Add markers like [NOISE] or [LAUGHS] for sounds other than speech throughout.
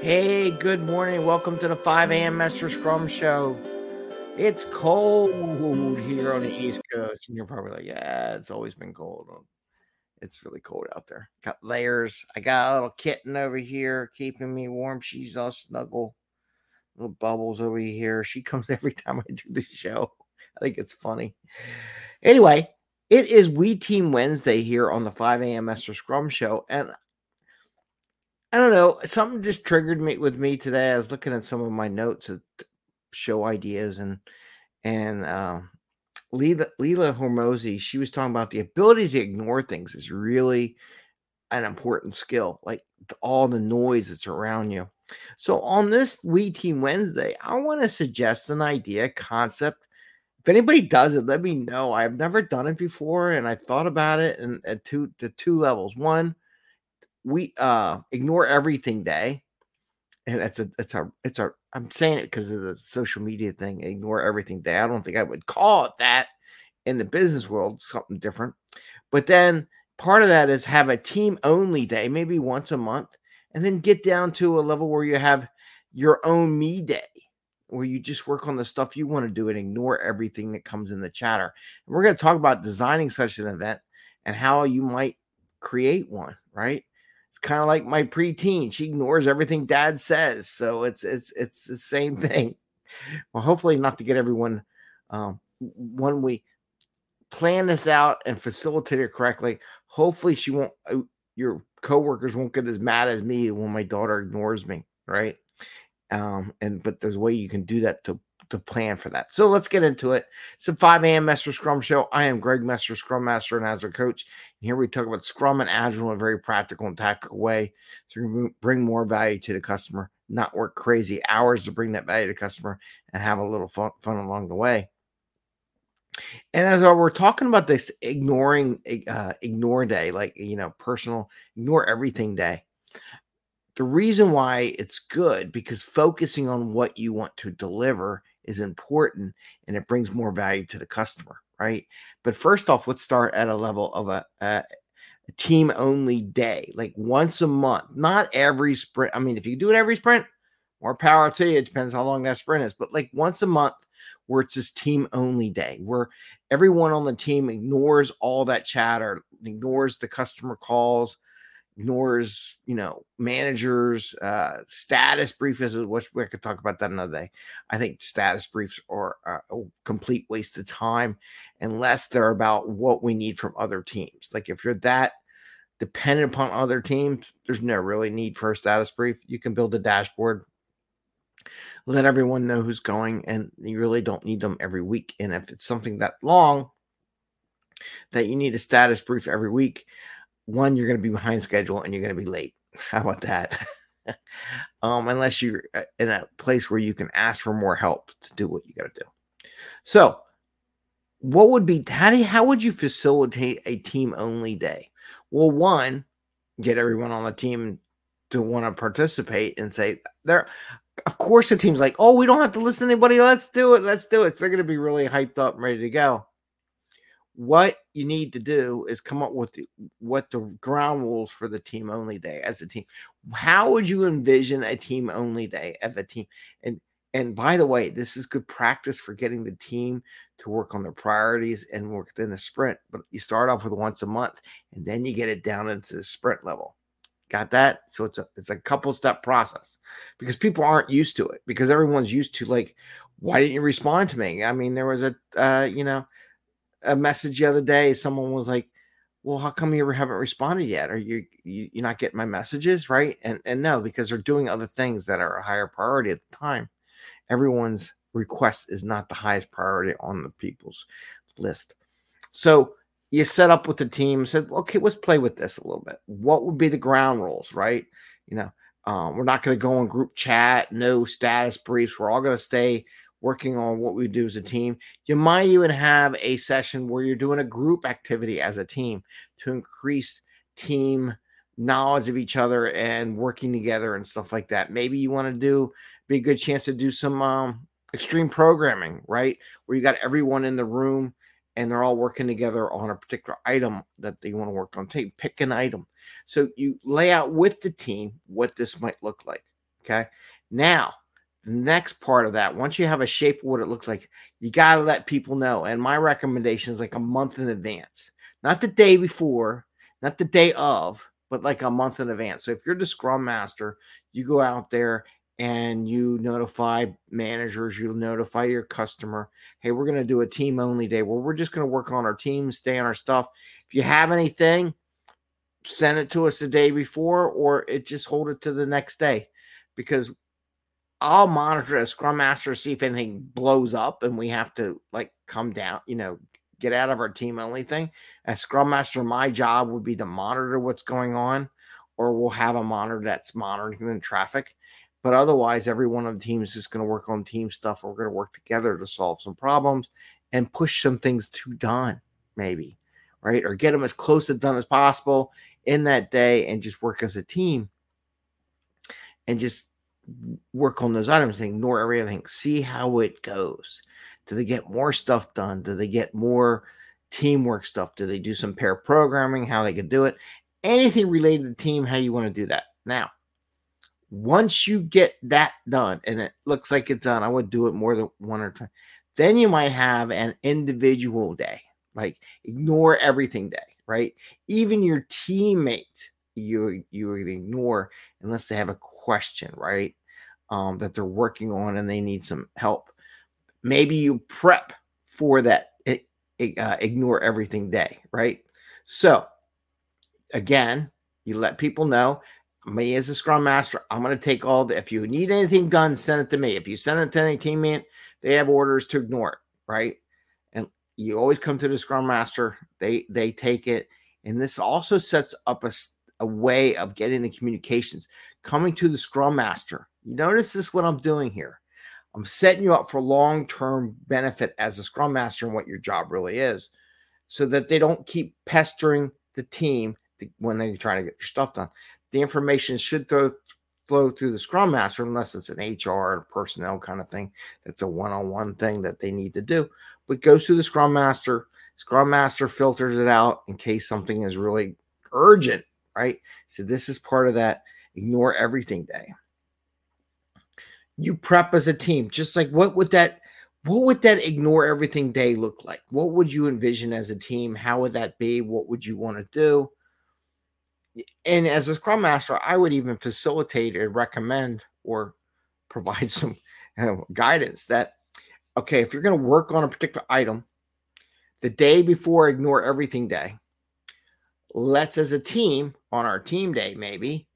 Hey, good morning. Welcome to the 5 a.m. Mester Scrum Show. It's cold here on the East Coast, and you're probably like, "Yeah, it's always been cold." It's really cold out there. Got layers. I got a little kitten over here keeping me warm. She's all snuggle. Little bubbles over here. She [LAUGHS] comes every time I do the show. I think it's funny. Anyway, it is We Team Wednesday here on the 5 a.m. Mester Scrum Show, and I don't know. Something just triggered me with me today. I was looking at some of my notes of show ideas and and uh, Leila Leila Hormozi, she was talking about the ability to ignore things is really an important skill, like all the noise that's around you. So on this We Team Wednesday, I want to suggest an idea, concept. If anybody does it, let me know. I've never done it before, and I thought about it and at two the two levels. One, we uh ignore everything day and it's a it's a it's our i'm saying it because of the social media thing ignore everything day. I don't think i would call it that in the business world something different. But then part of that is have a team only day maybe once a month and then get down to a level where you have your own me day where you just work on the stuff you want to do and ignore everything that comes in the chatter. And we're going to talk about designing such an event and how you might create one right it's kind of like my preteen. She ignores everything dad says. So it's it's it's the same [LAUGHS] thing. Well, hopefully not to get everyone um when we plan this out and facilitate it correctly, hopefully she won't uh, your coworkers won't get as mad as me when my daughter ignores me, right? Um, and but there's a way you can do that to to plan for that. So let's get into it. It's a 5 a.m. Mester Scrum show. I am Greg Mester, Scrum Master and Agile Coach. And here we talk about Scrum and Agile in a very practical and tactical way to bring more value to the customer, not work crazy hours to bring that value to the customer and have a little fun, fun along the way. And as we're talking about this ignoring uh, ignore day, like you know, personal ignore everything day, the reason why it's good because focusing on what you want to deliver is important and it brings more value to the customer, right? But first off, let's start at a level of a, a, team only day, like once a month, not every sprint. I mean, if you do it every sprint, more power to you. It depends how long that sprint is, but like once a month where it's this team only day where everyone on the team ignores all that chatter, ignores the customer calls, ignores, you know, managers, uh, status briefs, which we could talk about that another day. I think status briefs are a complete waste of time unless they're about what we need from other teams. Like if you're that dependent upon other teams, there's no really need for a status brief. You can build a dashboard, let everyone know who's going, and you really don't need them every week. And if it's something that long that you need a status brief every week, one, you're going to be behind schedule and you're going to be late. [LAUGHS] How about that? [LAUGHS] um, unless you're uh, in a place where you can ask for more help to do what you got to do. So, what would be you, how would you facilitate a team only day? Well, one, get everyone on the team to want to participate and say there. Of course, the team's like, oh, we don't have to listen to anybody. Let's do it. Let's do it. So they're going to be really hyped up and ready to go what you need to do is come up with the, what the ground rules for the team only day as a team. How would you envision a team only day of a team? And and by the way, this is good practice for getting the team to work on their priorities and work within the sprint. But you start off with once a month, and then you get it down into the sprint level. Got that? So it's a it's a couple step process because people aren't used to it because everyone's used to like, why didn't you respond to me? I mean, there was a uh, you know a message the other day. Someone was like, "Well, how come you haven't responded yet? Are you, you you're not getting my messages, right?" And and no, because they're doing other things that are a higher priority at the time. Everyone's request is not the highest priority on the people's list. So you set up with the team, said, okay, let's play with this a little bit. What would be the ground rules, right? You know, um, we're not going to go on group chat, no status briefs. We're all going to stay working on what we do as a team. You might even have a session where you're doing a group activity as a team to increase team knowledge of each other and working together and stuff like that. Maybe you want to do be a good chance to do some um, extreme programming, right? Where you got everyone in the room and they're all working together on a particular item that they want to work on. Take pick an item. So you lay out with the team what this might look like. Okay. Now, the next part of that, once you have a shape of what it looks like, you got to let people know. And my recommendation is like a month in advance, not the day before, not the day of, but like a month in advance. So if you're the scrum master, you go out there and you notify managers, you notify your customer, hey, we're going to do a team only day where we're just going to work on our team, stay on our stuff. If you have anything, send it to us the day before or it just hold it to the next day because I'll monitor as scrum master see if anything blows up and we have to like come down, you know, get out of our team only thing. As scrum master, my job would be to monitor what's going on, or we'll have a monitor that's monitoring the traffic but otherwise, every one of the teams is going to work on team stuff. We're going to work together to solve some problems and push some things to done, maybe, right? Or get them as close to done as possible in that day and just work as a team and just work on those items, and ignore everything, see how it goes. Do they get more stuff done? Do they get more teamwork stuff? Do they do some pair programming? How they could do it? Anything related to team, how you want to do that. Now, once you get that done and it looks like it's done, I would do it more than one or two. Then you might have an individual day, like ignore everything day, right? Even your teammates, you you would ignore unless they have a question, right? Um, that they're working on and they need some help. Maybe you prep for that uh, ignore everything day, right? So again, you let people know me as a scrum master, I'm going to take all the, if you need anything done, send it to me. If you send it to any teammate, they have orders to ignore it, right? And you always come to the scrum master, they, they take it. And this also sets up a, a way of getting the communications coming to the scrum master. You notice this is what I'm doing here. I'm setting you up for long term benefit as a scrum master and what your job really is so that they don't keep pestering the team when they're trying to get your stuff done the information should go flow through the scrum master unless it's an HR or personnel kind of thing. That's a one-on-one thing that they need to do. But goes through the scrum master. Scrum master filters it out in case something is really urgent, right? So this is part of that ignore everything day. You prep as a team, just like what would that what would that ignore everything day look like? What would you envision as a team? How would that be? What would you want to do? and as a scrum master, I would even facilitate and recommend or [LAUGHS] provide some guidance that okay, if you're going to work on a particular item, the day before ignore everything day, let's as a team on our team day maybe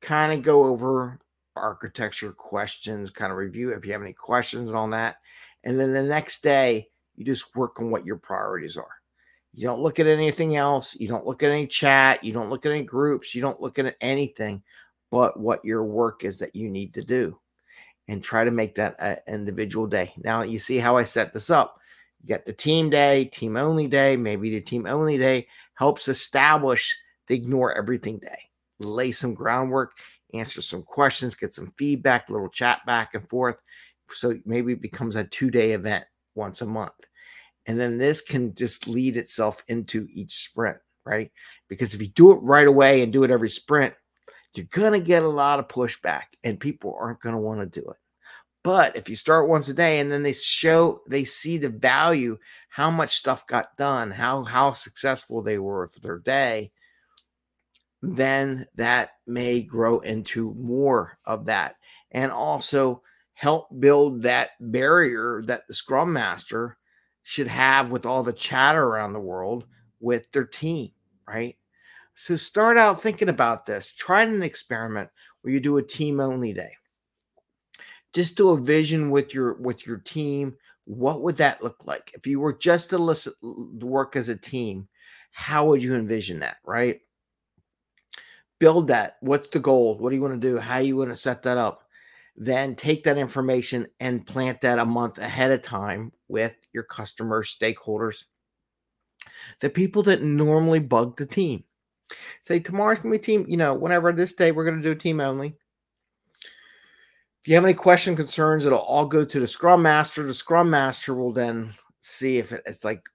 kind of go over architecture questions, kind of review if you have any questions on that. And then the next day, you just work on what your priorities are. You don't look at anything else. You don't look at any chat. You don't look at any groups. You don't look at anything but what your work is that you need to do and try to make that an individual day. Now, you see how I set this up. You got the team day, team only day, maybe the team only day helps establish the ignore everything day. Lay some groundwork, answer some questions, get some feedback, little chat back and forth. So maybe it becomes a two day event once a month. And then this can just lead itself into each sprint, right? Because if you do it right away and do it every sprint, you're going to get a lot of pushback and people aren't going to want to do it. But if you start once a day and then they show, they see the value, how much stuff got done, how how successful they were for their day, then that may grow into more of that, and also help build that barrier that the Scrum Master should have with all the chatter around the world with their team, right? So start out thinking about this. Try an experiment where you do a team only day. Just do a vision with your with your team. What would that look like if you were just to listen, work as a team? How would you envision that, right? Build that. What's the goal? What do you want to do? How you want to set that up? then take that information and plant that a month ahead of time with your customers, stakeholders, the people that normally bug the team. Say tomorrow's gonna be team, you know, whenever this day we're gonna do team only. If you have any question concerns, it'll all go to the Scrum Master. The Scrum Master will then see if it's like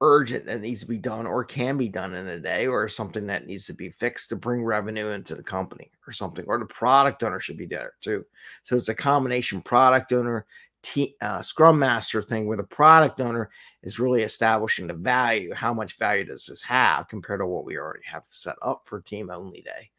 urgent that needs to be done or can be done in a day or something that needs to be fixed to bring revenue into the company or something or the product owner should be there too so it's a combination product owner T, uh, scrum master thing where the product owner is really establishing the value how much value does this have compared to what we already have set up for team only day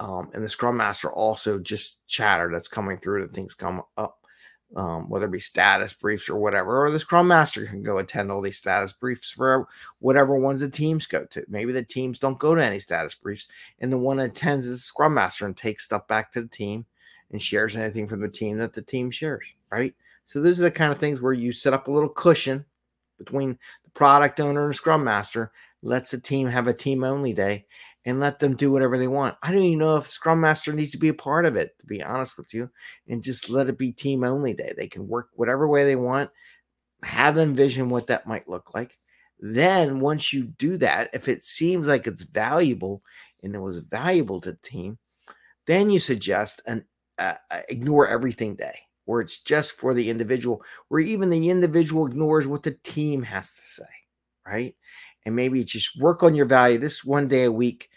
um, and the scrum master also just chatter that's coming through that things come up um, whether it be status briefs or whatever, or the scrum master can go attend all these status briefs for whatever ones the teams go to. Maybe the teams don't go to any status briefs, and the one that attends is the scrum master and takes stuff back to the team and shares anything from the team that the team shares, right? So those are the kind of things where you set up a little cushion between the product owner and scrum master, lets the team have a team only day, and let them do whatever they want. I don't even know if Scrum Master needs to be a part of it, to be honest with you, and just let it be team only day. They can work whatever way they want, have them vision what that might look like. Then, once you do that, if it seems like it's valuable and it was valuable to the team, then you suggest an uh, uh ignore everything day, where it's just for the individual, where even the individual ignores what the team has to say, right? And maybe just work on your value this one day a week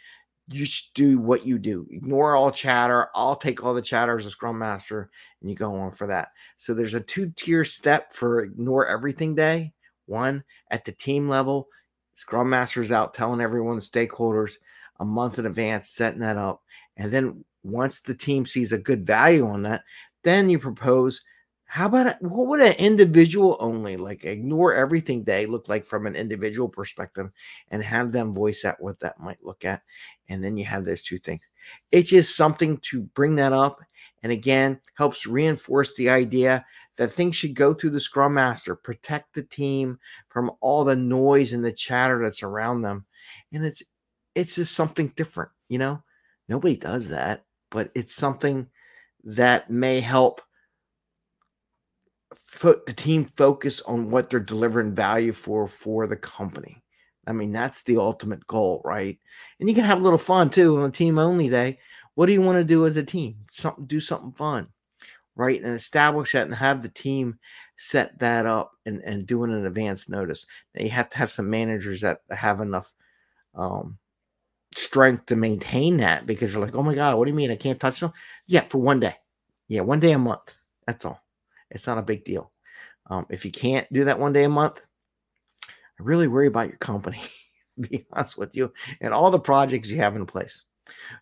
just do what you do. Ignore all chatter. I'll take all the chatter as a scrum master and you go on for that. So there's a two tier step for ignore everything day. One at the team level, scrum masters out telling everyone, stakeholders, a month in advance, setting that up. And then once the team sees a good value on that, then you propose how about what would an individual only like ignore everything day look like from an individual perspective and have them voice out what that might look at? And then you have those two things. It's just something to bring that up. And again, helps reinforce the idea that things should go through the scrum master, protect the team from all the noise and the chatter that's around them. And it's it's just something different, you know? Nobody does that, but it's something that may help fo- the team focus on what they're delivering value for for the company. I mean, that's the ultimate goal, right? And you can have a little fun too on a team only day. What do you want to do as a team? Something, do something fun, right? And establish that and have the team set that up and, and doing an advance notice. Now you have to have some managers that have enough um, strength to maintain that because you're like, oh my God, what do you mean I can't touch them? Yeah, for one day. Yeah, one day a month. That's all. It's not a big deal. Um, if you can't do that one day a month, I really worry about your company, [LAUGHS] be honest with you, and all the projects you have in place.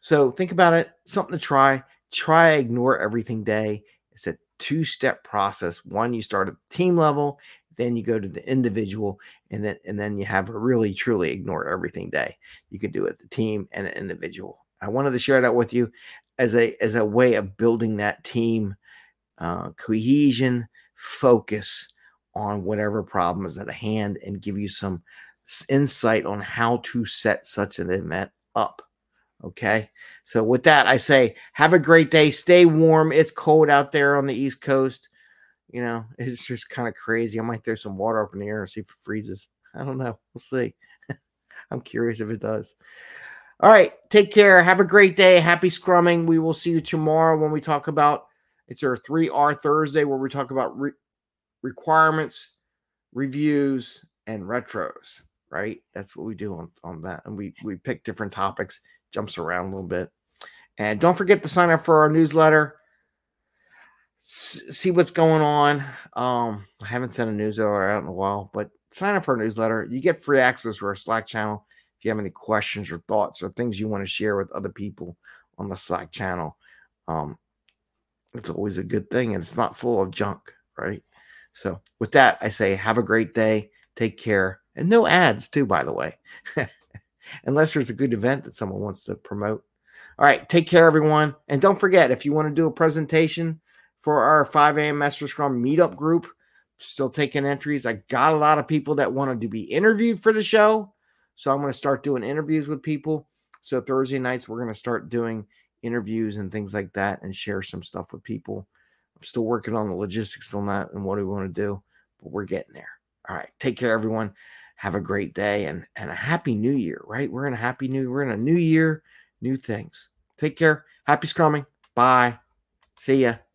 So think about it, something to try. Try ignore everything day. It's a two step process. One, you start at the team level, then you go to the individual, and then and then you have a really truly ignore everything day. You could do it the team and the individual. I wanted to share that with you as a as a way of building that team uh, cohesion, focus on whatever problem is at hand, and give you some insight on how to set such an event up. Okay. So, with that, I say, have a great day. Stay warm. It's cold out there on the East Coast. You know, [LAUGHS] it's just kind of crazy. I might throw some water up in the air and see if it freezes. I don't know. We'll see. [LAUGHS] I'm curious if it does. All right. Take care. Have a great day. Happy scrumming. We will see you tomorrow when we talk about it's our 3R Thursday where we talk about re- requirements, reviews, and retros, right? That's what we do on, on that. And we, we pick different topics, jumps around a little bit. And don't forget to sign up for our newsletter. See what's going on. Um, I haven't sent a newsletter out in a while, but sign up for our newsletter. You get free access to our Slack channel. If you have any questions or thoughts or things you want to share with other people on the Slack channel, um, it's always a good thing and it's not full of junk, right? So, with that, I say have a great day, take care, and no ads, too, by the way, [LAUGHS] unless there's a good event that someone wants to promote. All right, take care, everyone. And don't forget if you want to do a presentation for our 5 a.m. Mester Scrum meetup group, still taking entries. I got a lot of people that wanted to be interviewed for the show. So, I'm going to start doing interviews with people. So, Thursday nights, we're going to start doing interviews and things like that and share some stuff with people. I'm still working on the logistics on that and what we want to do, but we're getting there. All right. Take care, everyone. Have a great day and, and a happy new year, right? We're in a happy new, we're in a new year, new things. Take care. Happy scrumming. Bye. See ya.